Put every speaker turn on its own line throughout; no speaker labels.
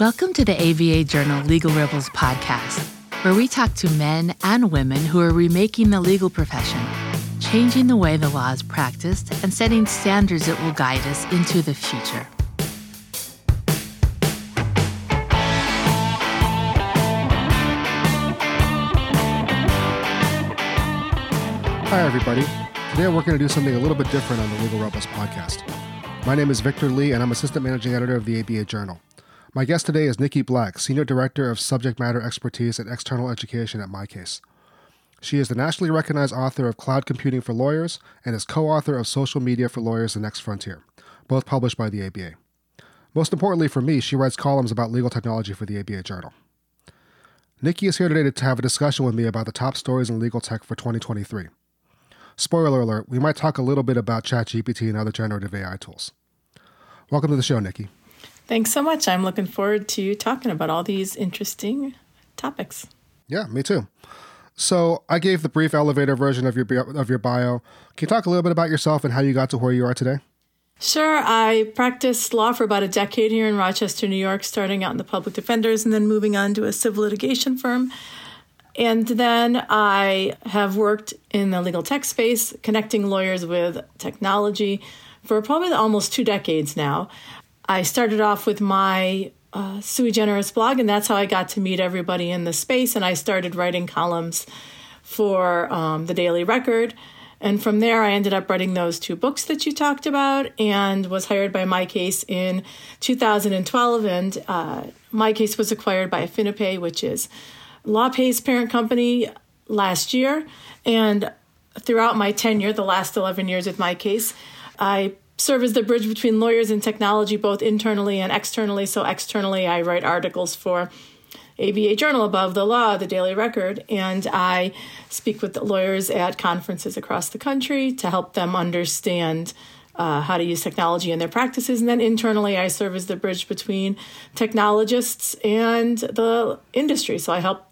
Welcome to the ABA Journal Legal Rebels podcast, where we talk to men and women who are remaking the legal profession, changing the way the law is practiced, and setting standards that will guide us into the future.
Hi, everybody. Today we're going to do something a little bit different on the Legal Rebels podcast. My name is Victor Li, and I'm Assistant Managing Editor of the ABA Journal. My guest today is Niki Black, Senior Director of Subject Matter Expertise and External Education at MyCase. She is the nationally recognized author of Cloud Computing for Lawyers and is co author of Social Media for Lawyers The Next Frontier, both published by the ABA. Most importantly for me, she writes columns about legal technology for the ABA Journal. Niki is here today to have a discussion with me about the top stories in legal tech for 2023. Spoiler alert, we might talk a little bit about ChatGPT and other generative AI tools. Welcome to the show, Niki.
Thanks so much. I'm looking forward to talking about all these interesting topics.
Yeah, me too. So I gave the brief elevator version of your of your bio. Can you talk a little bit about yourself and how you got to where you are today?
Sure. I practiced law for about a decade here in Rochester, New York, starting out in the public defenders and then moving on to a civil litigation firm. And then I have worked in the legal tech space, connecting lawyers with technology for probably almost two decades now. I started off with my uh, sui generis blog, and that's how I got to meet everybody in the space. And I started writing columns for um, the Daily Record. And from there, I ended up writing those two books that you talked about and was hired by MyCase in 2012. And uh, MyCase was acquired by Affinipay, which is LawPay's parent company last year. And throughout my tenure, the last 11 years with MyCase, I serve as the bridge between lawyers and technology, both internally and externally. So, externally, I write articles for ABA Journal, Above the Law, the Daily Record, and I speak with lawyers at conferences across the country to help them understand uh, how to use technology in their practices. And then internally, I serve as the bridge between technologists and the industry. So I help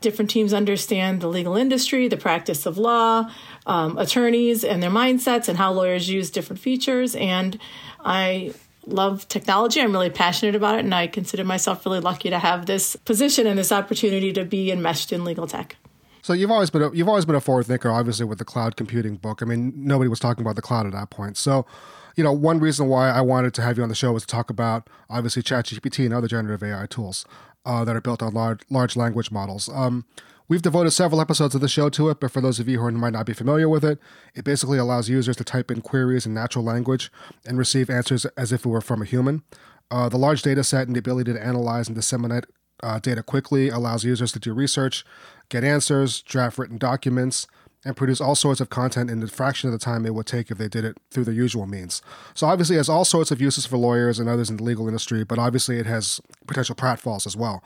different teams understand the legal industry, the practice of law, um, attorneys and their mindsets, and how lawyers use different features. And I love technology. I'm really passionate about it, and I consider myself really lucky to have this position and this opportunity to be enmeshed in legal tech.
So you've always been a, you've always been a forward thinker, obviously with the cloud computing book. I mean, nobody was talking about the cloud at that point. So, you know, one reason why I wanted to have you on the show was to talk about obviously ChatGPT and other generative AI tools uh, that are built on large large language models. Um, we've devoted several episodes of the show to it, but for those of you who might not be familiar with it, it basically allows users to type in queries in natural language and receive answers as if it were from a human. Uh, the large data set and the ability to analyze and disseminate uh, data quickly allows users to do research, get answers, draft written documents, and produce all sorts of content in a fraction of the time it would take if they did it through the usual means. So obviously, it has all sorts of uses for lawyers and others in the legal industry, but obviously, it has potential pratfalls as well.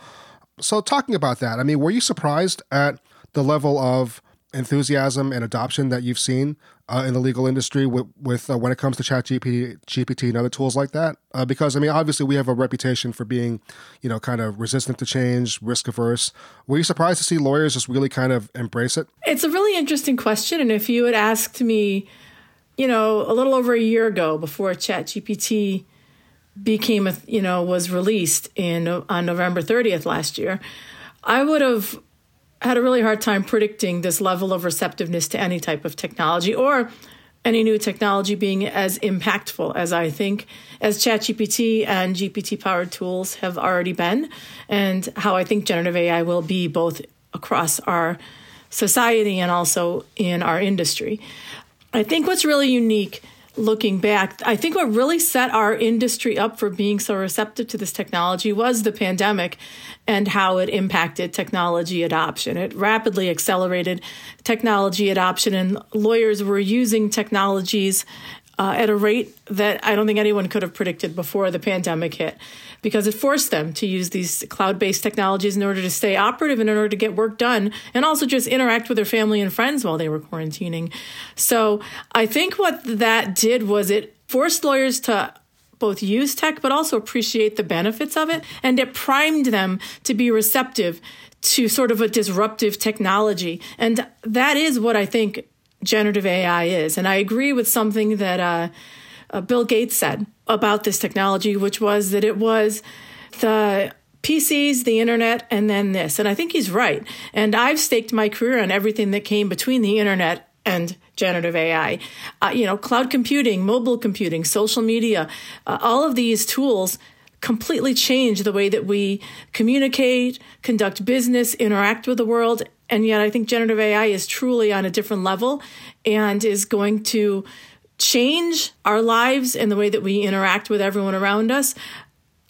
So, talking about that, I mean, were you surprised at the level of enthusiasm and adoption that you've seen uh, in the legal industry with, with uh, when it comes to ChatGPT, GPT and other tools like that uh, because i mean obviously we have a reputation for being you know kind of resistant to change risk averse. Were you surprised to see lawyers just really kind of embrace it?
It's a really interesting question and if you had asked me you know a little over a year ago before chat gpt became a you know was released in on november 30th last year i would have had a really hard time predicting this level of receptiveness to any type of technology or any new technology being as impactful as I think as ChatGPT and GPT powered tools have already been, and how I think generative AI will be both across our society and also in our industry. I think what's really unique looking back, I think what really set our industry up for being so receptive to this technology was the pandemic and how it impacted technology adoption. It rapidly accelerated technology adoption, and lawyers were using technologies uh, at a rate that I don't think anyone could have predicted before the pandemic hit because it forced them to use these cloud based technologies in order to stay operative and in order to get work done and also just interact with their family and friends while they were quarantining. So I think what that did was it forced lawyers to both use tech but also appreciate the benefits of it and it primed them to be receptive to sort of a disruptive technology and that is what i think generative ai is and i agree with something that uh, uh, Bill Gates said about this technology, which was that it was the PCs, the internet, and then this. And I think he's right. And I've staked my career on everything that came between the internet and generative AI. Uh, you know, cloud computing, mobile computing, social media, uh, all of these tools completely change the way that we communicate, conduct business, interact with the world. And yet, I think generative AI is truly on a different level and is going to change our lives and the way that we interact with everyone around us,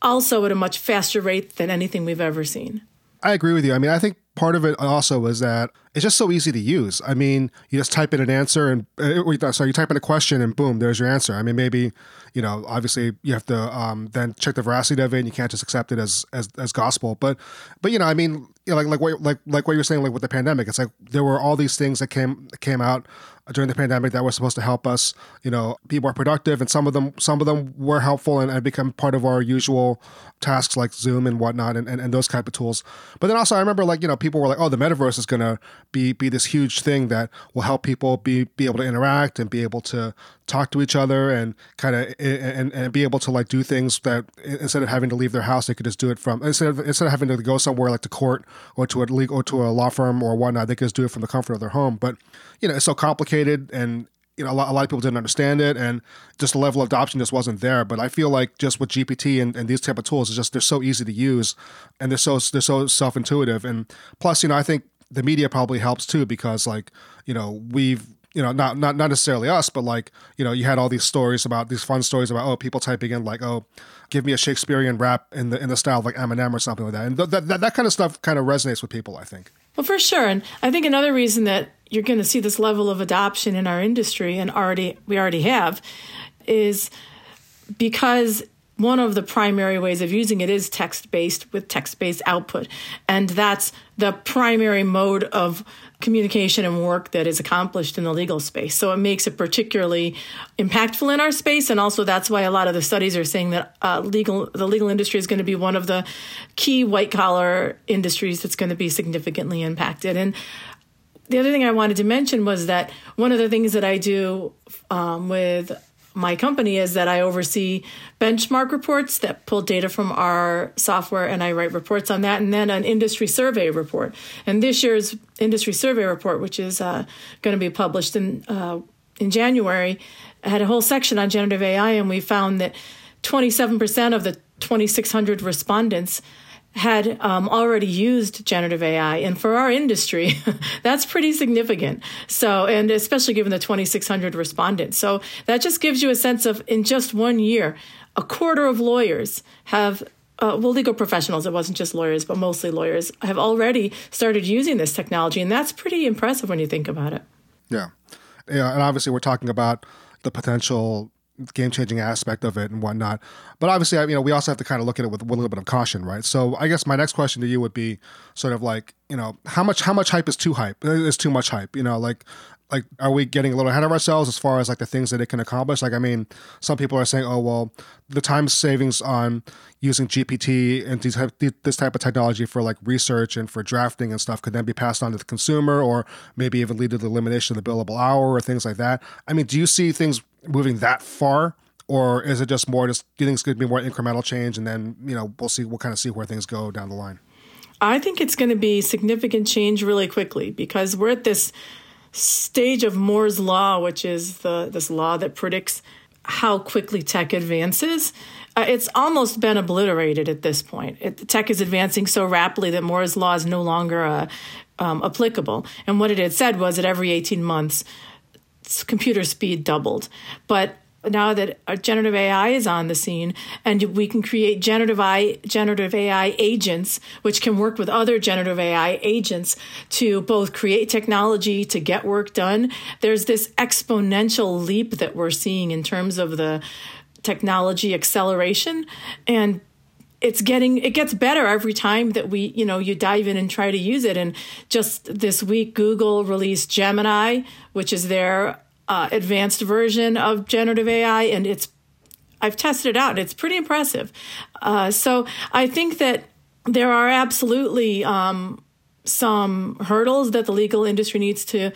also at a much faster rate than anything we've ever seen.
I agree with you. I mean, I think part of it also was that it's just so easy to use. I mean, you just type in an answer and uh, sorry, you type in a question and boom, there's your answer. I mean, maybe you know, obviously you have to um, then check the veracity of it, and you can't just accept it as as, as gospel. But but you know, I mean, know, like like what like like what you were saying, like with the pandemic, it's like there were all these things that came came out during the pandemic that were supposed to help us, you know, be more productive, and some of them some of them were helpful and, and become part of our usual tasks like Zoom and whatnot, and, and, and those type of tools. But then also, I remember like you know, people were like, oh, the metaverse is gonna be be this huge thing that will help people be be able to interact and be able to talk to each other and kind of and, and be able to like do things that instead of having to leave their house they could just do it from instead of instead of having to go somewhere like to court or to a legal or to a law firm or whatnot they could just do it from the comfort of their home. But you know it's so complicated and you know a lot, a lot of people didn't understand it and just the level of adoption just wasn't there. But i feel like just with gpt and, and these type of tools it's just they're so easy to use and they're so they're so self-intuitive. And plus you know i think the media probably helps too because like you know we've you know, not not not necessarily us, but like you know, you had all these stories about these fun stories about oh, people typing in like oh, give me a Shakespearean rap in the in the style of like Eminem or something like that, and th- that, that that kind of stuff kind of resonates with people. I think.
Well, for sure, and I think another reason that you're going to see this level of adoption in our industry, and already we already have, is because one of the primary ways of using it is text based with text based output. And that's the primary mode of communication and work that is accomplished in the legal space. So it makes it particularly impactful in our space. And also, that's why a lot of the studies are saying that uh, legal the legal industry is going to be one of the key white collar industries that's going to be significantly impacted. And the other thing I wanted to mention was that one of the things that I do um, with my company is that I oversee benchmark reports that pull data from our software and I write reports on that, and then an industry survey report. And this year's industry survey report, which is uh, going to be published in uh, in January, had a whole section on generative AI, and we found that 27% of the 2,600 respondents had um, already used generative AI. And for our industry, that's pretty significant. So, and especially given the 2,600 respondents. So that just gives you a sense of in just one year, a quarter of lawyers have. Uh, well, legal professionals, it wasn't just lawyers, but mostly lawyers, have already started using this technology. And that's pretty impressive when you think about it.
Yeah. Yeah. And obviously, we're talking about the potential game changing aspect of it and whatnot. But obviously, you know, we also have to kind of look at it with a little bit of caution, right? So I guess my next question to you would be sort of like, you know, how much how much hype is too hype? Uh, is too much hype? You know, like like are we getting a little ahead of ourselves as far as like the things that it can accomplish like i mean some people are saying oh well the time savings on using gpt and this type of technology for like research and for drafting and stuff could then be passed on to the consumer or maybe even lead to the elimination of the billable hour or things like that i mean do you see things moving that far or is it just more just do you think it's going to be more incremental change and then you know we'll see we'll kind of see where things go down the line
i think it's going to be significant change really quickly because we're at this stage of Moore's law, which is the this law that predicts how quickly tech advances. Uh, it's almost been obliterated at this point. It, tech is advancing so rapidly that Moore's law is no longer uh, um, applicable. And what it had said was that every 18 months, computer speed doubled. But now that uh, generative AI is on the scene, and we can create generative AI, generative AI agents, which can work with other generative AI agents to both create technology to get work done. There's this exponential leap that we're seeing in terms of the technology acceleration, and it's getting it gets better every time that we you know you dive in and try to use it and just this week google released gemini which is their uh, advanced version of generative AI, and it's I've tested it out. It's pretty impressive. Uh, so I think that there are absolutely um, some hurdles that the legal industry needs to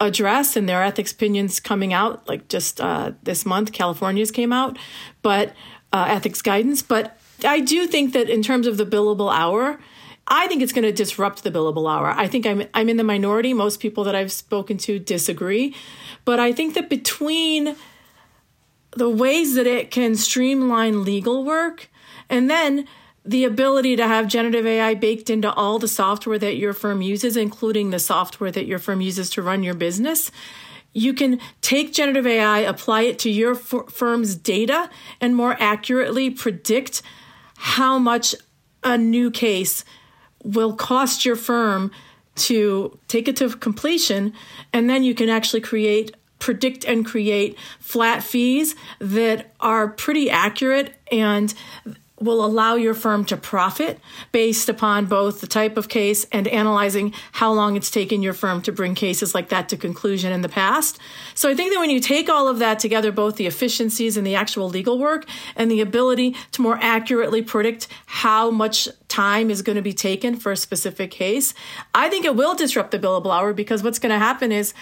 address, and there are ethics opinions coming out. Like just uh, this month, California's came out, but uh, ethics guidance. But I do think that in terms of the billable hour, I think it's going to disrupt the billable hour. I think I'm I'm in the minority. Most people that I've spoken to disagree, but I think that between the ways that it can streamline legal work and then the ability to have generative AI baked into all the software that your firm uses, including the software that your firm uses to run your business. You can take generative AI, apply it to your f- firm's data, and more accurately predict how much a new case will cost your firm to take it to completion. And then you can actually create predict and create flat fees that are pretty accurate and will allow your firm to profit based upon both the type of case and analyzing how long it's taken your firm to bring cases like that to conclusion in the past. So I think that when you take all of that together, both the efficiencies and the actual legal work and the ability to more accurately predict how much time is going to be taken for a specific case, I think it will disrupt the billable hour because what's going to happen is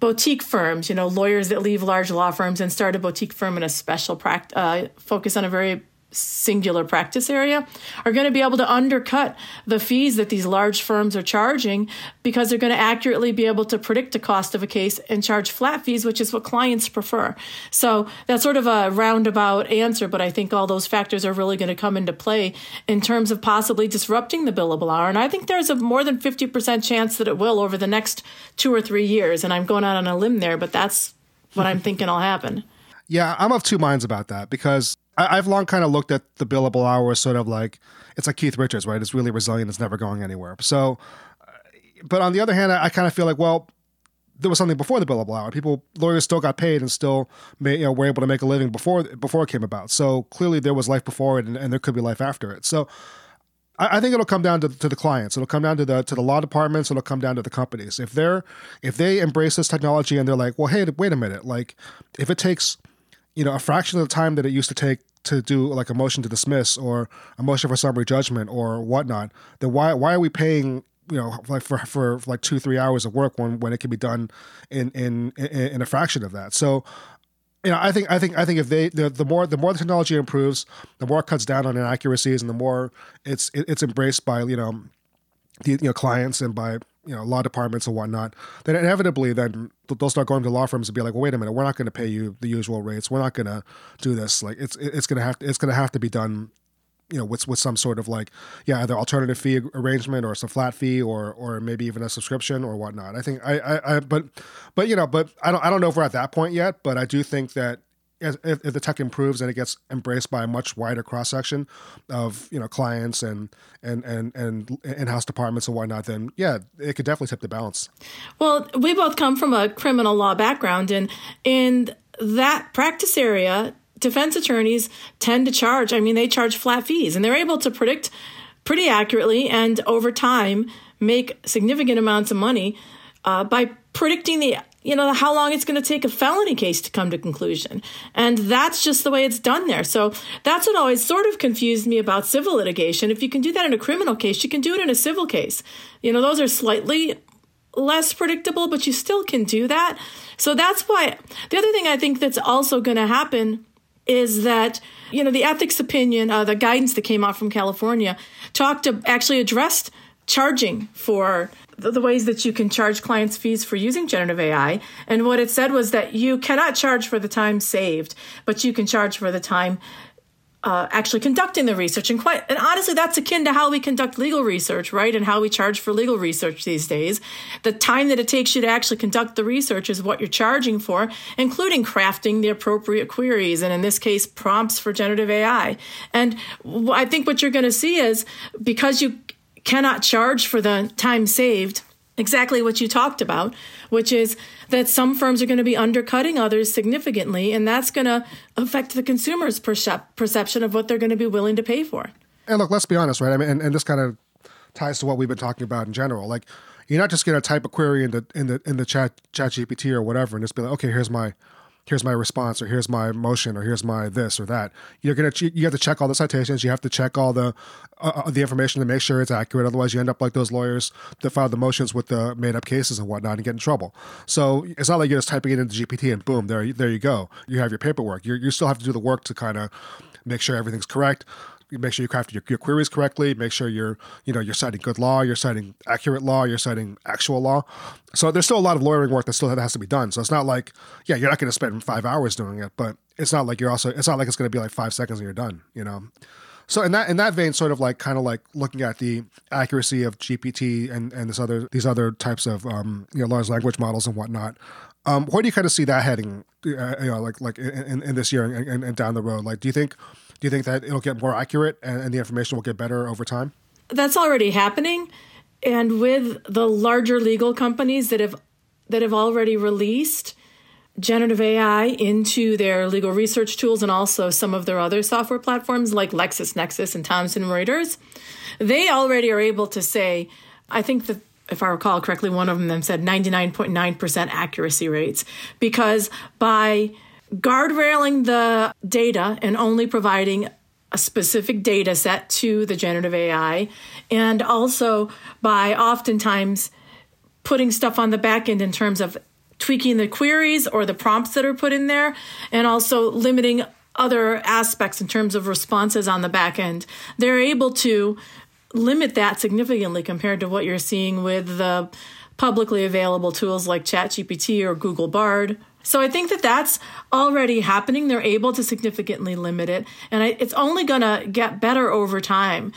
boutique firms, you know, lawyers that leave large law firms and start a boutique firm in a special practice, uh, focus on a very singular practice area are going to be able to undercut the fees that these large firms are charging because they're going to accurately be able to predict the cost of a case and charge flat fees, which is what clients prefer. So that's sort of a roundabout answer, but I think all those factors are really going to come into play in terms of possibly disrupting the billable hour. And I think there's a more than 50% chance that it will over the next two or three years. And I'm going out on a limb there, but that's what I'm thinking will happen.
Yeah, I'm of two minds about that because I, have long kind of looked at the billable hour sort of like it's like Keith Richards, right? It's really resilient. It's never going anywhere. So, uh, but on the other hand, I, I kind of feel like well, there was something before the billable hour. People, lawyers still got paid and still you know, were able to make a living before before it came about. So clearly there was life before it, and, and there could be life after it. So I, I think it'll come down to, to the clients. It'll come down to the to the law departments. It'll come down to the companies. If they're if they embrace this technology and they're like, well, hey, wait a minute, like if it takes you know a fraction of the time that it used to take to do like a motion to dismiss or a motion for summary judgment or whatnot, then why why are we paying you know like for for like two three hours of work when when it can be done in in in a fraction of that? So you know, I think I think I think if they the, the more the more the technology improves, the more it cuts down on inaccuracies, and the more it's it's embraced by you know the you know clients and by you know law departments and whatnot, then inevitably then they'll start going to law firms and be like, well, wait a minute, we're not going to pay you the usual rates. We're not going to do this. Like it's it's going to have to, it's to have to be done, you know, with with some sort of like yeah, either alternative fee arrangement or some flat fee or or maybe even a subscription or whatnot. I think I I, I but but you know but I don't I don't know if we're at that point yet. But I do think that if, if, the tech improves and it gets embraced by a much wider cross section of you know clients and and and and in-house departments and whatnot, then yeah, it could definitely tip the balance.
Well, we both come from a criminal law background, and in that practice area, defense attorneys tend to charge. I mean, they charge flat fees, and they're able to predict pretty accurately and over time make significant amounts of money uh, by predicting the you know how long it's going to take a felony case to come to conclusion. And that's just the way it's done there. So that's what always sort of confused me about civil litigation. If you can do that in a criminal case you can do it in a civil case. You know those are slightly less predictable but you still can do that. So that's why the other thing i think that's also going to happen is that you know the ethics opinion uh, the guidance that came out from california talked to actually addressed charging for the, the ways that you can charge clients fees for using generative AI. And what it said was that you cannot charge for the time saved, but you can charge for the time uh, actually conducting the research. And quite, and honestly, that's akin to how we conduct legal research, right? And how we charge for legal research these days. The time that it takes you to actually conduct the research is what you're charging for, including crafting the appropriate queries, and in this case, prompts for generative AI. And I think what you're going to see is because you cannot charge for the time saved exactly what you talked about, which is that some firms are going to be undercutting others significantly, and that's going to affect the consumer's percep- perception of what they're going to be willing to pay for.
And look, let's be honest, right? I mean, and, and this kind of ties to what we've been talking about in general. Like, you're not just going to type a query in the in the in the chat ChatGPT or whatever, and just be like, okay, here's my here's my response or here's my motion or here's my this or that. You're gonna you have to check all the citations you have to check all the uh, uh, the information to make sure it's accurate otherwise you end up like those lawyers that file the motions with the made up cases and whatnot and get in trouble. So it's not like you're just typing it into gpt and boom there there you go. You have your paperwork. You you still have to do the work to kind of make sure everything's correct make sure you craft your, your queries correctly, make sure you're, you know, you're citing good law, you're citing accurate law, you're citing actual law. So there's still a lot of lawyering work that still has to be done. So it's not like, yeah, you're not going to spend five hours doing it, but it's not like you're also, it's not like it's going to be like five seconds and you're done, you know? So in that in that vein, sort of like kind of like looking at the accuracy of GPT and and this other these other types of um, you know large language models and whatnot. Um, where do you kind of see that heading? Uh, you know, like like in, in this year and, and, and, down the road. Like, do you think do you think that it'll get more accurate and, and the information will get better over time?
That's already happening, and with the larger legal companies that have that have already released generative AI into their legal research tools and also some of their other software platforms like LexisNexis and Thomson Reuters, they already are able to say, I think that if I recall correctly, one of them said 99.9% accuracy rates because by guardrailing the data and only providing a specific data set to the generative AI, and also by oftentimes putting stuff on the back end in terms of tweaking the queries or the prompts that are put in there, and also limiting other aspects in terms of responses on the back end. They're able to limit that significantly compared to what you're seeing with the publicly available tools like ChatGPT or Google Bard. So I think that that's already happening. They're able to significantly limit it, and it's only going to get better over time.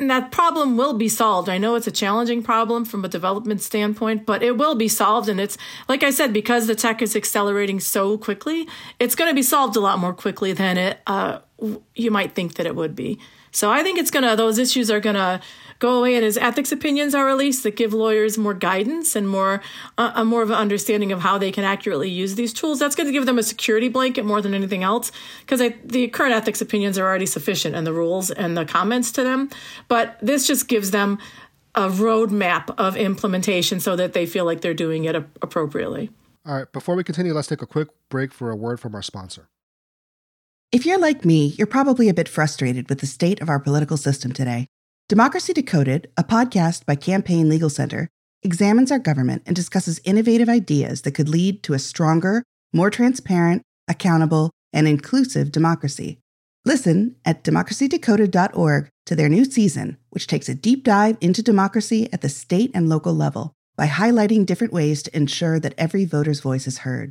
And that problem will be solved. I know it's a challenging problem from a development standpoint, but it will be solved. And it's, like I said, because the tech is accelerating so quickly, it's going to be solved a lot more quickly than it uh, you might think that it would be. So I think it's going to, those issues are going to go away. And as ethics opinions are released that give lawyers more guidance and more, uh, a more of an understanding of how they can accurately use these tools, that's going to give them a security blanket more than anything else. Because the current ethics opinions are already sufficient and the rules and the comments to them. But this just gives them a roadmap of implementation so that they feel like they're doing it appropriately.
All right, before we continue, let's take a quick break for a word from our sponsor.
If you're like me, you're probably a bit frustrated with the state of our political system today. Democracy Decoded, a podcast by Campaign Legal Center, examines our government and discusses innovative ideas that could lead to a stronger, more transparent, accountable, and inclusive democracy. Listen at democracydecoded.org to their new season, which takes a deep dive into democracy at the state and local level by highlighting different ways to ensure that every voter's voice is heard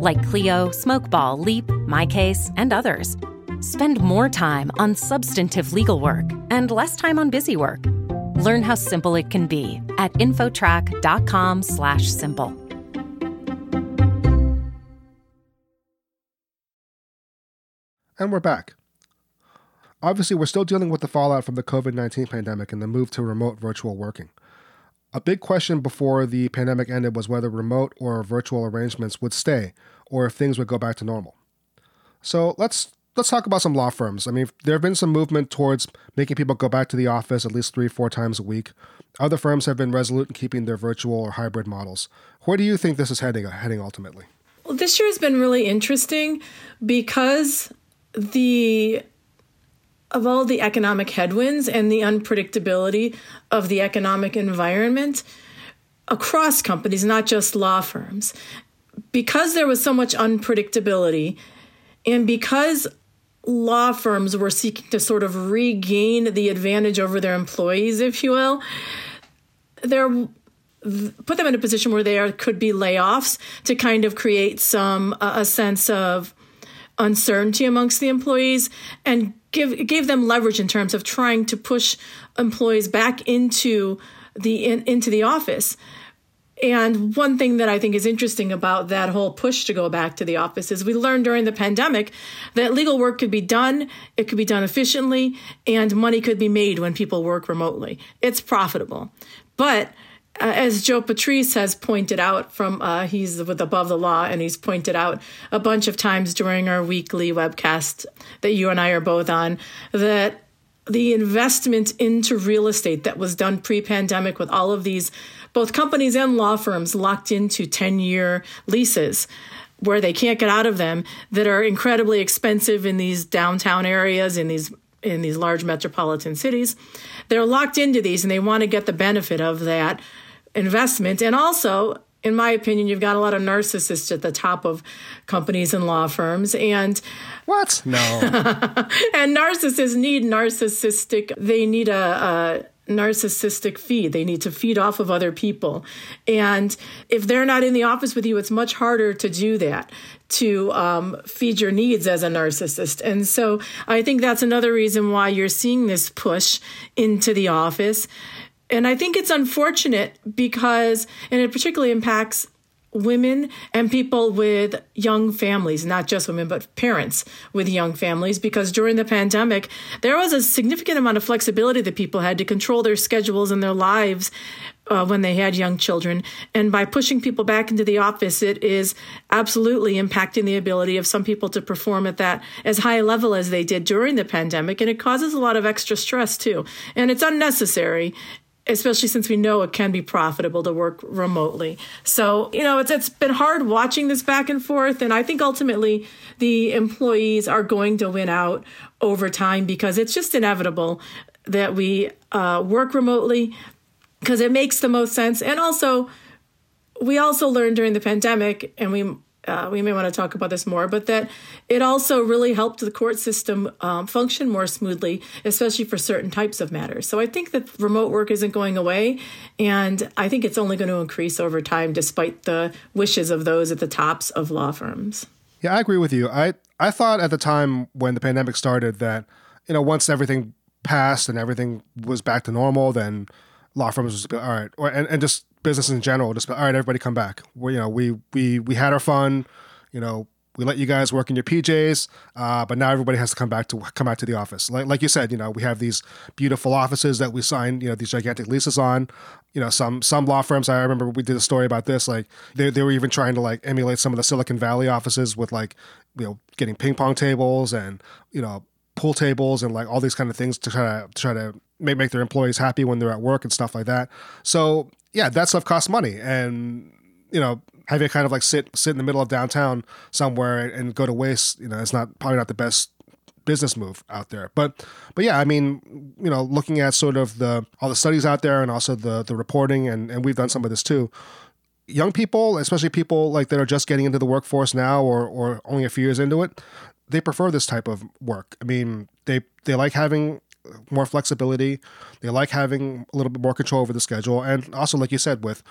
like Clio, Smokeball, Leap, MyCase, and others. Spend more time on substantive legal work and less time on busy work. Learn how simple it can be at infotrack.com/simple.
And we're back. Obviously, we're still dealing with the fallout from the COVID 19 pandemic and the move to remote virtual working. A big question before the pandemic ended was whether remote or virtual arrangements would stay or if things would go back to normal. So let's let's talk about some law firms. I mean, there have been some movement towards making people go back to the office at least three, four times a week. Other firms have been resolute in keeping their virtual or hybrid models. Where do you think this is heading heading ultimately?
Well, this year has been really interesting because the of all the economic headwinds and the unpredictability of the economic environment across companies, not just law firms. Because there was so much unpredictability, and because law firms were seeking to sort of regain the advantage over their employees, if you will, there put them in a position where there could be layoffs to kind of create some a sense of uncertainty amongst the employees and give gave them leverage in terms of trying to push employees back into the in, into the office. And one thing that I think is interesting about that whole push to go back to the office is we learned during the pandemic that legal work could be done, it could be done efficiently, and money could be made when people work remotely. It's profitable. But as Joe Patrice has pointed out from uh, he's with Above the Law, and he's pointed out a bunch of times during our weekly webcast that you and I are both on that the investment into real estate that was done pre-pandemic with all of these both companies and law firms locked into 10-year leases where they can't get out of them that are incredibly expensive in these downtown areas in these in these large metropolitan cities they're locked into these and they want to get the benefit of that investment and also in my opinion you've got a lot of narcissists at the top of companies and law firms and
what no
and narcissists need narcissistic they need a, a narcissistic feed. They need to feed off of other people. And if they're not in the office with you, it's much harder to do that, to um, feed your needs as a narcissist. And so I think that's another reason why you're seeing this push into the office. And I think it's unfortunate because, and it particularly impacts women and people with young families, not just women, but parents with young families, because during the pandemic, there was a significant amount of flexibility that people had to control their schedules and their lives uh, when they had young children. And by pushing people back into the office, it is absolutely impacting the ability of some people to perform at that as high a level as they did during the pandemic. And it causes a lot of extra stress too. And it's unnecessary especially since we know it can be profitable to work remotely. So, you know, it's it's been hard watching this back and forth and I think ultimately the employees are going to win out over time because it's just inevitable that we uh, work remotely because it makes the most sense and also we also learned during the pandemic and we uh, we may want to talk about this more, but that it also really helped the court system um, function more smoothly, especially for certain types of matters. So I think that remote work isn't going away, and I think it's only going to increase over time, despite the wishes of those at the tops of law firms.
Yeah, I agree with you. I I thought at the time when the pandemic started that you know once everything passed and everything was back to normal, then law firms was all right, or and, and just business in general. Just all right, everybody come back. We you know we we we had our fun. You know we let you guys work in your PJs, uh, but now everybody has to come back to come back to the office. Like like you said, you know we have these beautiful offices that we signed you know these gigantic leases on. You know some some law firms. I remember we did a story about this. Like they they were even trying to like emulate some of the Silicon Valley offices with like you know getting ping pong tables and you know pool tables and like all these kind of things to try to try to make, make their employees happy when they're at work and stuff like that. So yeah, that stuff costs money, and you know having kind of like sit sit in the middle of downtown somewhere and go to waste, you know, it's not probably not the best business move out there. But but yeah, I mean, you know, looking at sort of the all the studies out there and also the the reporting and and we've done some of this too. Young people, especially people like that are just getting into the workforce now or or only a few years into it, they prefer this type of work. I mean, they they like having more flexibility. They like having a little bit more control over the schedule, and also, like you said, with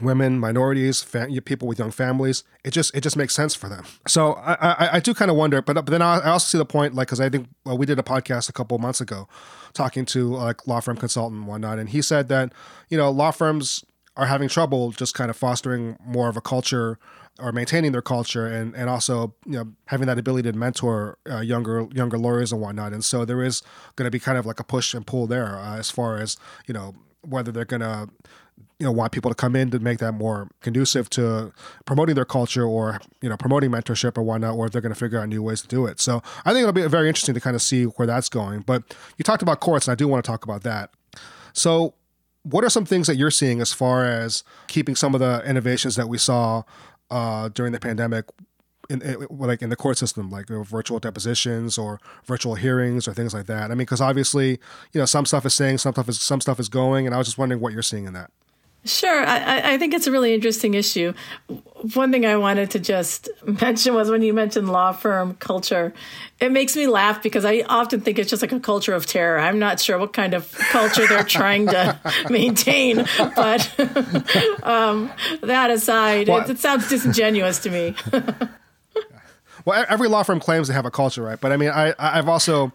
women, minorities, people with young families, it just it just makes sense for them. So I I, I do kind of wonder, but but then I also see the point, like because I think well, we did a podcast a couple months ago, talking to like law firm consultant and whatnot, and he said that you know law firms are having trouble just kind of fostering more of a culture or maintaining their culture and and also you know having that ability to mentor uh, younger younger lawyers and whatnot. And so there is going to be kind of like a push and pull there uh, as far as you know whether they're going to you know want people to come in to make that more conducive to promoting their culture or you know promoting mentorship or whatnot or if they're going to figure out new ways to do it. So i think it'll be very interesting to kind of see where that's going. But you talked about courts and i do want to talk about that. So what are some things that you're seeing as far as keeping some of the innovations that we saw uh, during the pandemic in, in, like in the court system, like virtual depositions or virtual hearings or things like that. I mean, because obviously, you know, some stuff is saying, some stuff is some stuff is going, and I was just wondering what you're seeing in that.
Sure. I, I think it's a really interesting issue. One thing I wanted to just mention was when you mentioned law firm culture, it makes me laugh because I often think it's just like a culture of terror. I'm not sure what kind of culture they're trying to maintain, but um, that aside, it, it sounds disingenuous to me.
well, every law firm claims to have a culture, right? But I mean, I, I've also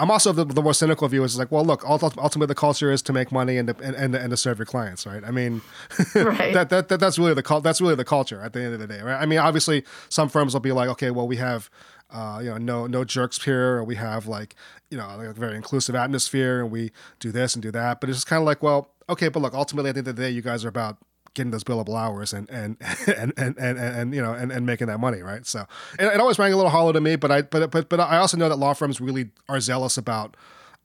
I'm also the, the more cynical view is like, well, look, ultimately the culture is to make money and to, and, and, and to serve your clients, right? I mean, right. that, that, that that's really the that's really the culture at the end of the day, right? I mean, obviously, some firms will be like, okay, well, we have uh, you know, no no jerks here, or we have like, you know, like a very inclusive atmosphere, and we do this and do that. But it's just kind of like, well, okay, but look, ultimately, at the end of the day, you guys are about getting those billable hours and and and and and, and, you know and, and making that money right so it, it always rang a little hollow to me but i but but but i also know that law firms really are zealous about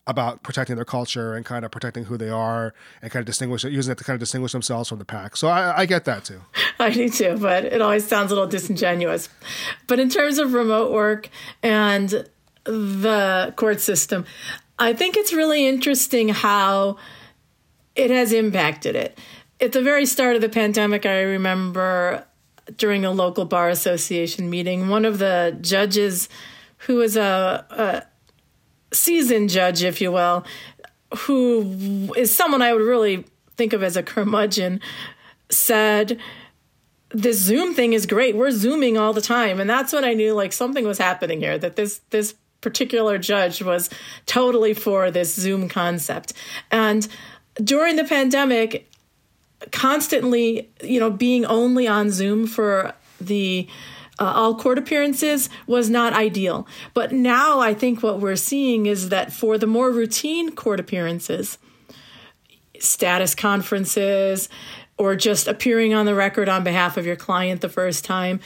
about protecting their culture and kind of protecting who they are and kind of distinguish using it to kind of distinguish themselves from the pack. So I, I get that too.
I do too, but it always sounds a little disingenuous. But in terms of remote work and the court system, I think it's really interesting how it has impacted it. At the very start of the pandemic, I remember during a local bar association meeting, one of the judges who was a, a seasoned judge, if you will, who is someone I would really think of as a curmudgeon, said, This Zoom thing is great. We're Zooming all the time. And that's when I knew like something was happening here, that this this particular judge was totally for this Zoom concept. And during the pandemic, constantly, you know, being only on Zoom for the uh, all court appearances was not ideal. But now I think what we're seeing is that for the more routine court appearances, status conferences, or just appearing on the record on behalf of your client the first time,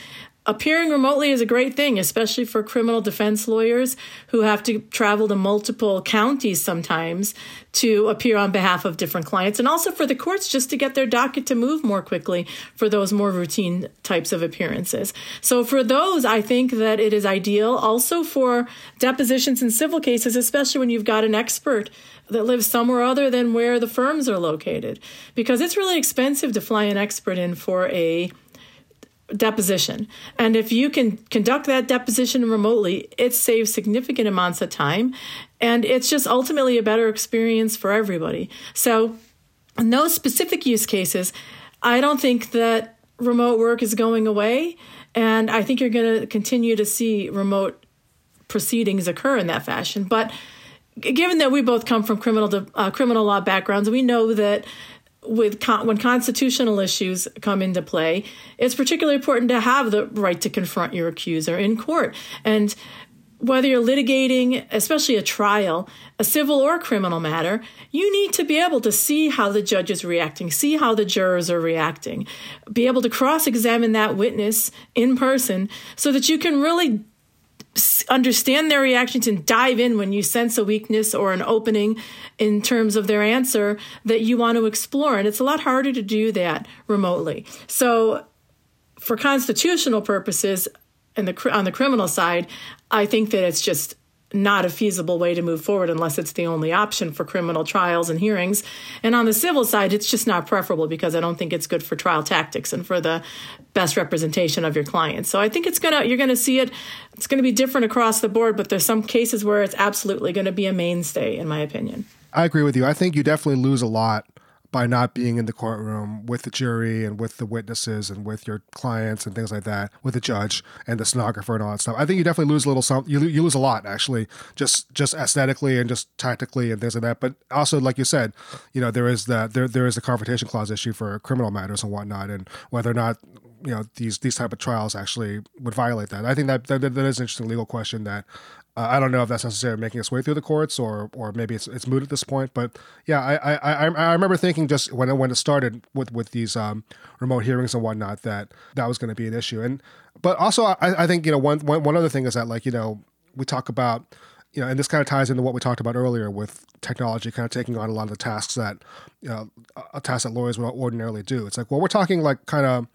appearing remotely is a great thing, especially for criminal defense lawyers who have to travel to multiple counties sometimes to appear on behalf of different clients, and also for the courts just to get their docket to move more quickly for those more routine types of appearances. So, for those, I think that it is ideal. Also, for depositions in civil cases, especially when you've got an expert that lives somewhere other than where the firms are located, because it's really expensive to fly an expert in for a deposition. And if you can conduct that deposition remotely, it saves significant amounts of time and it's just ultimately a better experience for everybody. So, no specific use cases. I don't think that remote work is going away. And I think you're going to continue to see remote proceedings occur in that fashion. But given that we both come from criminal uh, criminal law backgrounds, we know that with con- when constitutional issues come into play, it's particularly important to have the right to confront your accuser in court. And whether you're litigating, especially a trial, a civil or criminal matter, you need to be able to see how the judge is reacting, see how the jurors are reacting, be able to cross examine that witness in person so that you can really understand their reactions and dive in when you sense a weakness or an opening in terms of their answer that you want to explore. And it's a lot harder to do that remotely. So, for constitutional purposes, and the on the criminal side, I think that it's just not a feasible way to move forward unless it's the only option for criminal trials and hearings. And on the civil side, it's just not preferable because I don't think it's good for trial tactics and for the best representation of your clients. So I think it's gonna you're gonna see it. It's gonna be different across the board, but there's some cases where it's absolutely gonna be a mainstay, in my opinion.
I agree with you. I think you definitely lose a lot by not being in the courtroom with the jury and with the witnesses and with your clients and things like that, with the judge and the stenographer and all that stuff. I think you definitely lose a little something. You, you lose a lot actually, just just aesthetically and just tactically and things like that. But also, like you said, you know, there is that there there is a confrontation clause issue for criminal matters and whatnot, and whether or not you know these these type of trials actually would violate that. I think that that, that is an interesting legal question that uh, I don't know if that's necessarily making its way through the courts or or maybe it's it's moot at this point. But yeah, I I, I remember thinking just when it, when it started with with these um, remote hearings and whatnot that that was going to be an issue. And but also I, I think you know one, one one other thing is that like you know we talk about you know, and this kind of ties into what we talked about earlier with technology kind of taking on a lot of the tasks that, you know, a task that lawyers would ordinarily do. It's like, well, we're talking like kind of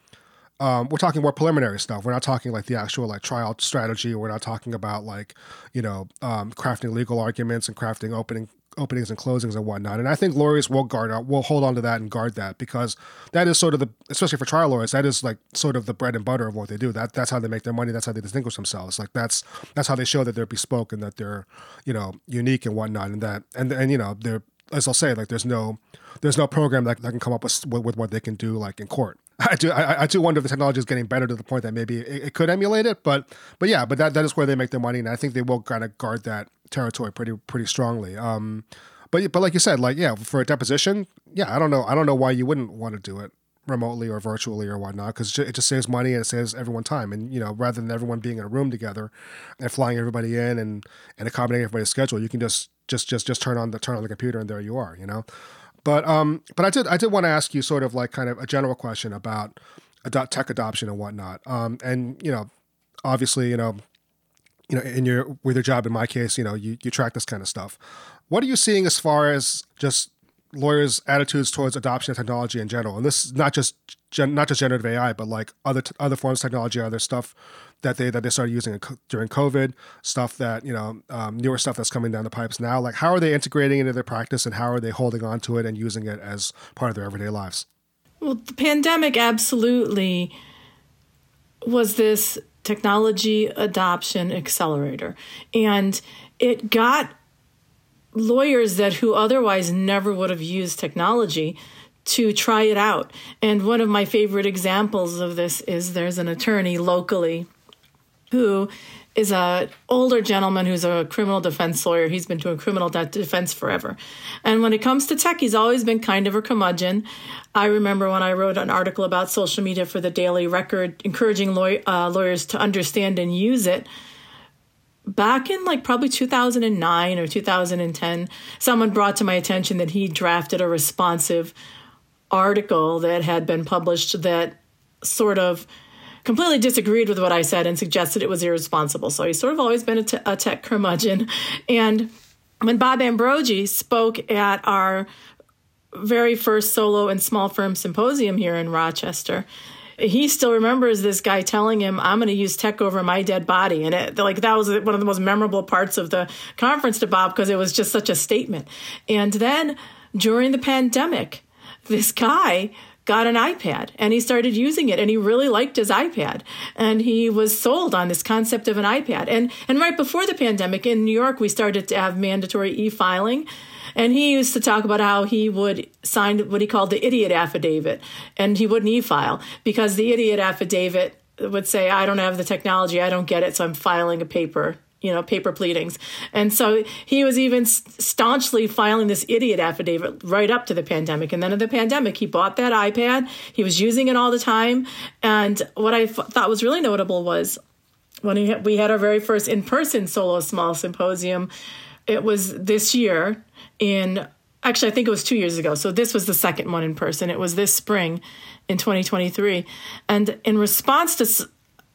um, we're talking more preliminary stuff. We're not talking like the actual like trial strategy. We're not talking about like you know um, crafting legal arguments and crafting opening openings and closings and whatnot. And I think lawyers will guard out, will hold on to that and guard that because that is sort of the, especially for trial lawyers, that is like sort of the bread and butter of what they do. That that's how they make their money. That's how they distinguish themselves. Like that's that's how they show that they're bespoke and that they're you know unique and whatnot. And that and and you know they're as I'll say like there's no there's no program that, that can come up with, with, with what they can do like in court. I do I, I do wonder if the technology is getting better to the point that maybe it, it, could emulate it, but but yeah, but that, that is where they make their money, and I think they will kind of guard that territory pretty pretty strongly. Um, but but like you said, like yeah, for a deposition, yeah, I don't know, I don't know why you wouldn't want to do it remotely or virtually or whatnot because it just saves money and it saves everyone time and you know rather than everyone being in a room together and flying everybody in and and accommodating everybody's schedule you can just just just just turn on the turn on the computer and there you are you know but um, but I did I did want to ask you sort of like kind of a general question about tech adoption and whatnot. Um, and you know, obviously, you know, you know, in your with your job, in MyCase, you know, you, you track this kind of stuff. What are you seeing as far as just lawyers' attitudes towards adoption of technology in general? And this is not just gen- not just generative AI, but like other t- other forms of technology, other stuff that they that they started using during COVID, stuff that you know um, newer stuff that's coming down the pipes now. Like, how are they integrating into their practice, and how are they holding on to it and using it as part of their everyday lives?
Well, the pandemic absolutely was this technology adoption accelerator, and it got lawyers that who otherwise never would have used technology to try it out. And one of my favorite examples of this is there's an attorney locally who is a older gentleman who's a criminal defense lawyer. He's been doing criminal de- defense forever. And when it comes to tech, he's always been kind of a curmudgeon. I remember when I wrote an article about social media for the Daily Record, encouraging law- uh, lawyers to understand and use it. Back in like probably 2009 or 2010, someone brought to my attention that he drafted a responsive article that had been published that sort of completely disagreed with what I said and suggested it was irresponsible. So he's sort of always been a, tech curmudgeon. And when Bob Ambrogi spoke at our very first solo and small firm symposium here in Rochester, he still remembers this guy telling him, "I'm going to use tech over my dead body," and it, like that was one of the most memorable parts of the conference to Bob because it was just such a statement. And then during the pandemic, this guy got an iPad and he started using it and he really liked his iPad and he was sold on this concept of an iPad. And and right before the pandemic in New York we started to have mandatory e-filing and he used to talk about how he would sign what he called the idiot affidavit and he wouldn't e-file because the idiot affidavit would say I don't have the technology, I don't get it, so I'm filing a paper you know, paper pleadings. And so he was even staunchly filing this idiot affidavit right up to the pandemic. And then in the pandemic, he bought that iPad. He was using it all the time. And what I f- thought was really notable was when he, we had our very first in person solo small symposium, it was this year in actually, I think it was two years ago. So this was the second one in person. It was this spring in 2023. And in response to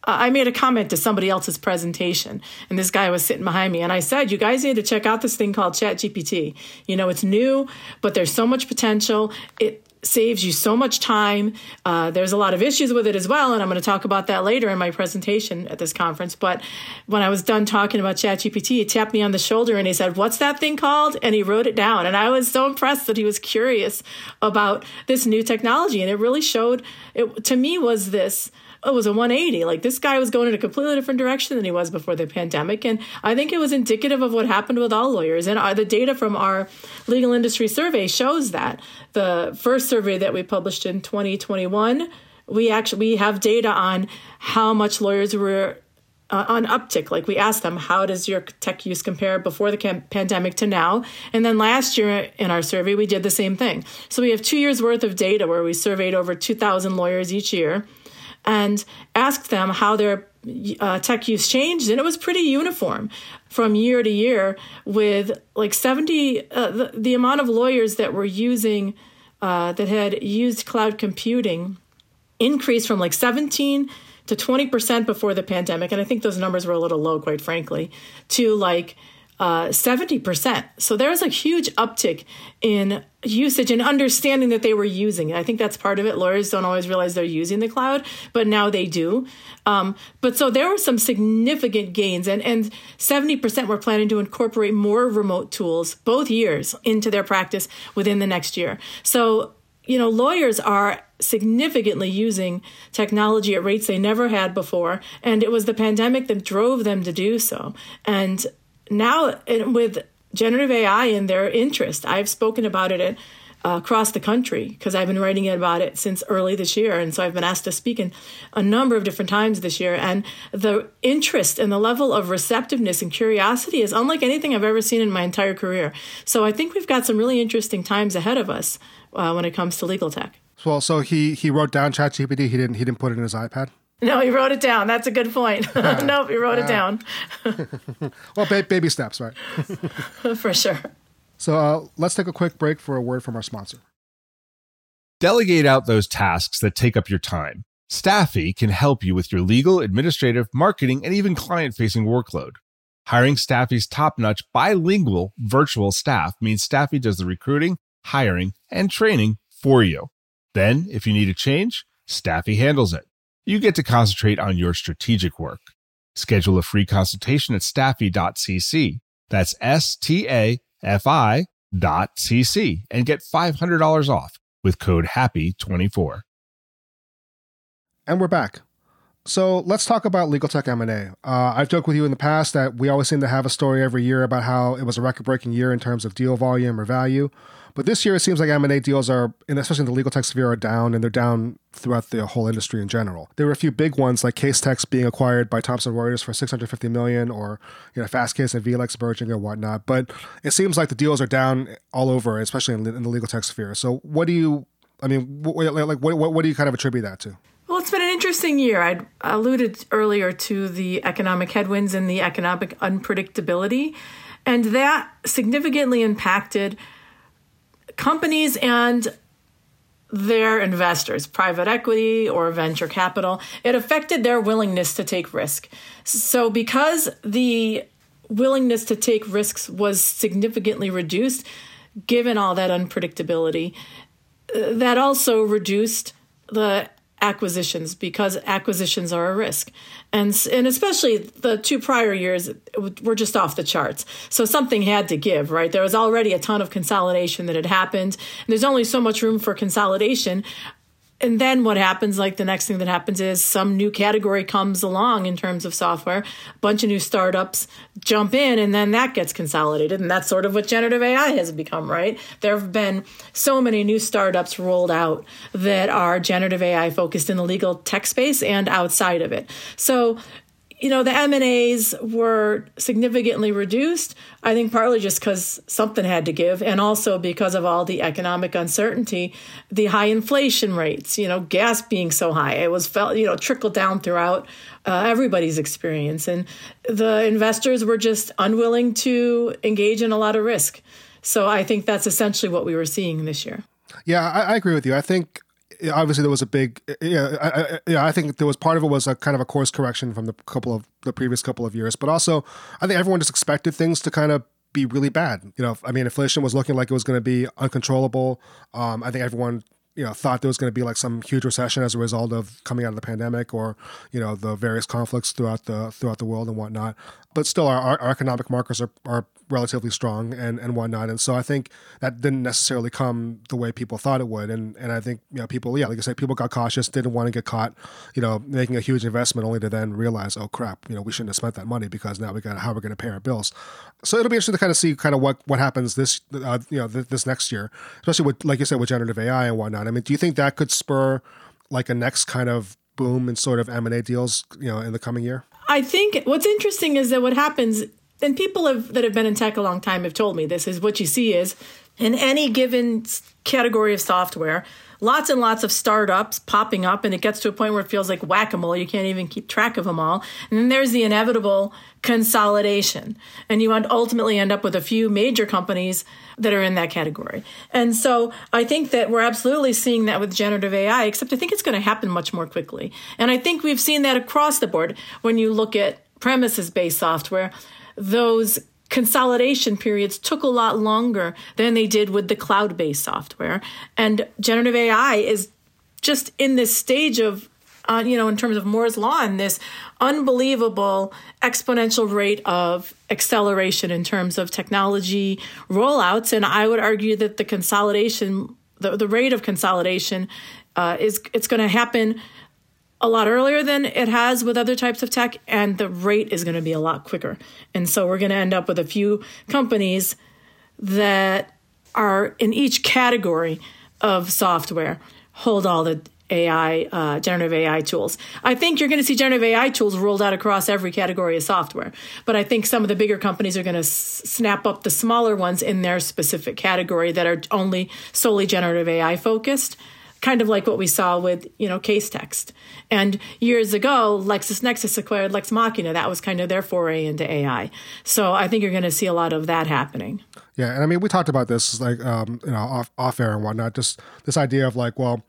I made a comment to somebody else's presentation, and this guy was sitting behind me, and I said, "You guys need to check out this thing called ChatGPT. You know, it's new, but there's so much potential. It saves you so much time. Uh, there's a lot of issues with it as well, and I'm going to talk about that later in my presentation at this conference. But when I was done talking about ChatGPT, he tapped me on the shoulder and he said, "What's that thing called?" And he wrote it down, and I was so impressed that he was curious about this new technology, and it really showed. It to me was this it was a 180. Like this guy was going in a completely different direction than he was before the pandemic. And I think it was indicative of what happened with all lawyers. And uh, the data from our legal industry survey shows that. The first survey that we published in 2021, we actually we have data on how much lawyers were uh, on uptick. Like we asked them, how does your tech use compare before the cam- pandemic to now? And then last year in our survey, we did the same thing. So we have two years worth of data where we surveyed over 2,000 lawyers each year and asked them how their uh, tech use changed, and it was pretty uniform from year to year. With like seventy, uh, the, the, amount of lawyers that were using uh, that had used cloud computing increased from like seventeen to twenty percent before the pandemic, and I think those numbers were a little low, quite frankly, to like uh, 70%. So there was a huge uptick in usage and understanding that they were using it. I think that's part of it. Lawyers don't always realize they're using the cloud, but now they do. Um, but so there were some significant gains, and, and 70% were planning to incorporate more remote tools both years into their practice within the next year. So, you know, lawyers are significantly using technology at rates they never had before. And it was the pandemic that drove them to do so. And now with generative AI and their interest, I've spoken about it at, uh, across the country because I've been writing about it since early this year. And so I've been asked to speak in a number of different times this year. And the interest and the level of receptiveness and curiosity is unlike anything I've ever seen in my entire career. So I think we've got some really interesting times ahead of us uh, when it comes to legal tech.
Well, so he he wrote down ChatGPT. He didn't he didn't put it in his iPad.
No, he wrote it down. That's a good point. nope, he wrote it down.
well, ba- baby steps, right?
for sure.
So uh, let's take a quick break for a word from our sponsor.
Delegate out those tasks that take up your time. Staffy can help you with your legal, administrative, marketing, and even client facing workload. Hiring Staffy's top notch bilingual virtual staff means Staffy does the recruiting, hiring, and training for you. Then, if you need a change, Staffy handles it. You get to concentrate on your strategic work. Schedule a free consultation at staffy.cc. That's S T A F I dot cc and get $500 off with code HAPPY24.
And we're back. So let's talk about legal tech M&A. Uh, I've joked with you in the past that we always seem to have a story every year about how it was a record-breaking year in terms of deal volume or value. But this year, it seems like M&A deals are, and especially in the legal tech sphere, are down, and they're down throughout the whole industry in general. There were a few big ones like Casetext being acquired by Thomson Reuters for 650 million, or you know Fastcase and VLEX merging and whatnot. But it seems like the deals are down all over, especially in, in the legal tech sphere. So, what do you? I mean, what, like what, what, what do you kind of attribute that to?
Well, it's been an interesting year. I alluded earlier to the economic headwinds and the economic unpredictability, and that significantly impacted companies and their investors, private equity or venture capital. It affected their willingness to take risk. So, because the willingness to take risks was significantly reduced, given all that unpredictability, uh, that also reduced the acquisitions because acquisitions are a risk. And, and especially the two prior years were just off the charts. So something had to give, right? There was already a ton of consolidation that had happened. And there's only so much room for consolidation and then what happens like the next thing that happens is some new category comes along in terms of software. A bunch of new startups jump in and then that gets consolidated and that's sort of what generative ai has become right? There have been so many new startups rolled out that are generative ai focused in the legal tech space and outside of it. So you know the m&as were significantly reduced i think partly just because something had to give and also because of all the economic uncertainty the high inflation rates you know gas being so high. It was felt you know trickled down throughout uh, everybody's experience and the investors were just unwilling to engage in a lot of risk. So i think that's essentially what we were seeing this year.
Yeah I, I agree with you. I think obviously there was a big yeah I, I, yeah I think there was part of it was a kind of a course correction from the couple of the previous couple of years, but also I think everyone just expected things to kind of be really bad. You know, I mean, inflation was looking like it was going to be uncontrollable. Um, I think everyone you know thought there was going to be like some huge recession as a result of coming out of the pandemic or you know the various conflicts throughout the throughout the world and whatnot but still our, our economic markers are, are relatively strong and, and whatnot. And so I think that didn't necessarily come the way people thought it would. And and I think you know people yeah like I said people got cautious didn't want to get caught you know making a huge investment only to then realize oh crap you know we shouldn't have spent that money because now we got how we're going to pay our bills. So it'll be interesting to kind of see kind of what what happens this uh, you know th- this next year, especially with like you said with generative AI and whatnot. I mean, do you think that could spur like a next kind of boom in sort of M and A deals you know in the coming year?
I think what's interesting is that what happens, and people have, that have been in tech a long time have told me this is what you see is in any given category of software, lots and lots of startups popping up, and it gets to a point where it feels like whack a mole. You can't even keep track of them all. And then there's the inevitable consolidation. And you ultimately end up with a few major companies that are in that category. And so I think that we're absolutely seeing that with generative AI, except I think it's going to happen much more quickly. And I think we've seen that across the board when you look at premises based software. Those consolidation periods took a lot longer than they did with the cloud based software. And generative AI is just in this stage of, uh, you know, in terms of Moore's Law and this unbelievable exponential rate of acceleration in terms of technology rollouts. And I would argue that the consolidation, the, the rate of consolidation, uh, is it's going to happen a lot earlier than it has with other types of tech, and the rate is going to be a lot quicker. And so we're going to end up with a few companies that are in each category of software hold all the AI, uh, generative AI tools. I think you're going to see generative AI tools rolled out across every category of software. But I think some of the bigger companies are going to s- snap up the smaller ones in their specific category that are only solely generative AI focused kind of like what we saw with you know Casetext. and years ago LexisNexis acquired lex machina. That was kind of their foray into ai so i think you're going to see a lot of that happening.
Yeah and i mean we talked about this like um, you know off, off air and whatnot just this idea of like well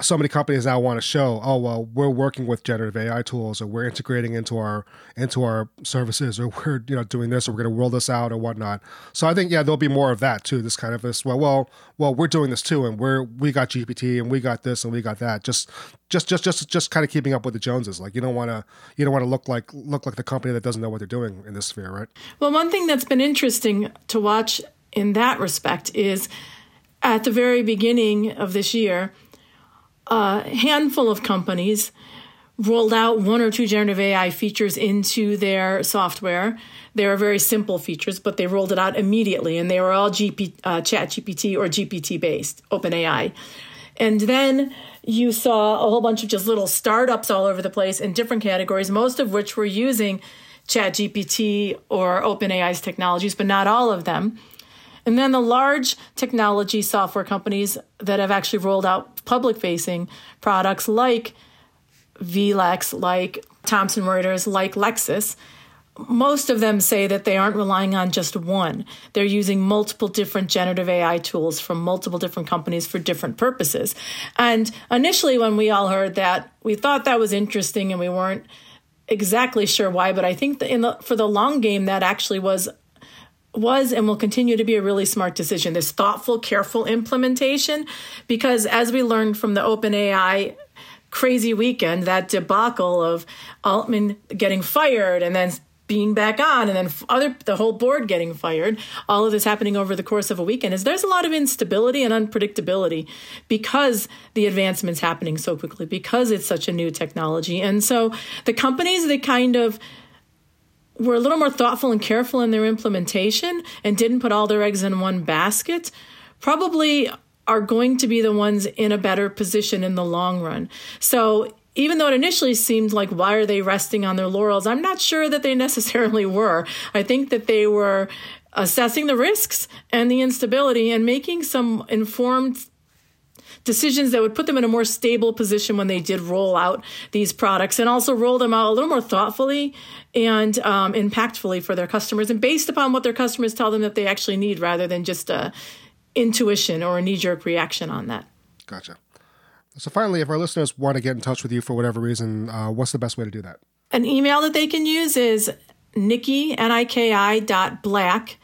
so many companies now want to show, oh well, we're working with generative AI tools, or we're integrating into our into our services, or we're you know doing this, or we're going to roll this out, or whatnot. So I think yeah, there'll be more of that too. This kind of this well, well, well, we're doing this too, and we're we got GPT, and we got this, and we got that. Just just just just just kind of keeping up with the Joneses. Like you don't want to you don't want to look like look like the company that doesn't know what they're doing in this sphere, right?
Well, one thing that's been interesting to watch in that respect is at the very beginning of this year a handful of companies rolled out one or two generative AI features into their software. They are very simple features, but they rolled it out immediately, and they were all GP, uh, Chat GPT or GPT based, OpenAI. And then you saw a whole bunch of just little startups all over the place in different categories, most of which were using Chat GPT or OpenAI's technologies, but not all of them. And then the large technology software companies that have actually rolled out public facing products like VLEX, like Thomson Reuters, like Lexis, most of them say that they aren't relying on just one. They're using multiple different generative AI tools from multiple different companies for different purposes. And initially, when we all heard that, we thought that was interesting and we weren't exactly sure why. But I think in the, for the long game, that actually was was and will continue to be a really smart decision. This thoughtful, careful implementation, because as we learned from the OpenAI crazy weekend, that debacle of Altman getting fired and then being back on and then other the whole board getting fired all of this happening over the course of a weekend is there's a lot of instability and unpredictability because the advancements happening so quickly because it's such a new technology and so the companies that kind of were a little more thoughtful and careful in their implementation and didn't put all their eggs in one basket probably are going to be the ones in a better position in the long run. So even though it initially seemed like why are they resting on their laurels, I'm not sure that they necessarily were. I think that they were assessing the risks and the instability and making some informed decisions that would put them in a more stable position when they did roll out these products and also roll them out a little more thoughtfully and um, impactfully for their customers and based upon what their customers tell them that they actually need rather than just a intuition or a knee-jerk reaction on that.
Gotcha. So finally if our listeners want to get in touch with you for whatever reason uh, what's the best way to do that?
An email that they can use is niki n-i-k-i dot black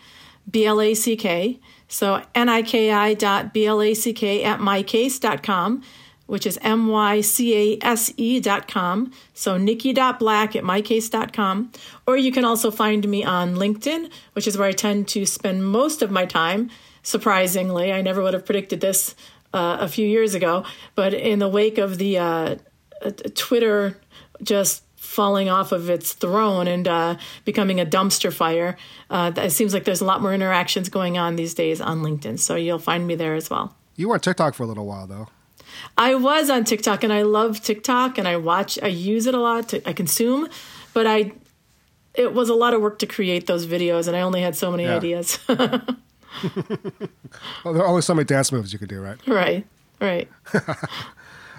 b-l-a-c-k so niki.black at mycase.com, which is M-Y-C-A-S-E dot com. So niki.black at mycase.com. Or you can also find me on LinkedIn, which is where I tend to spend most of my time. Surprisingly, I never would have predicted this uh, a few years ago, but in the wake of the uh, Twitter just falling off of its throne and uh, becoming a dumpster fire. Uh, it seems like there's a lot more interactions going on these days on LinkedIn. So you'll find me there as well.
You were on TikTok for a little while, though.
I was on TikTok and I love TikTok and I watch, I use it a lot, to, I consume, but I, it was a lot of work to create those videos and I only had so many yeah. ideas. well,
there are only so many dance moves you could do, right?
Right, right.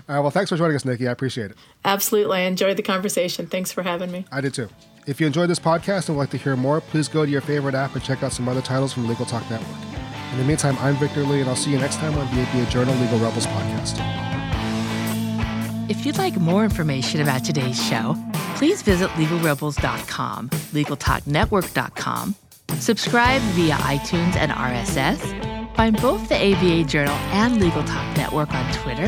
Uh, well, thanks for joining us, Niki. I appreciate it.
Absolutely. I enjoyed the conversation. Thanks for having me.
I did too. If you enjoyed this podcast and would like to hear more, please go to your favorite app and check out some other titles from Legal Talk Network. In the meantime, I'm Victor Li, and I'll see you next time on the ABA Journal Legal Rebels podcast.
If you'd like more information about today's show, please visit legalrebels.com, legaltalknetwork.com, subscribe via iTunes and RSS, Find both the ABA Journal and Legal Talk Network on Twitter,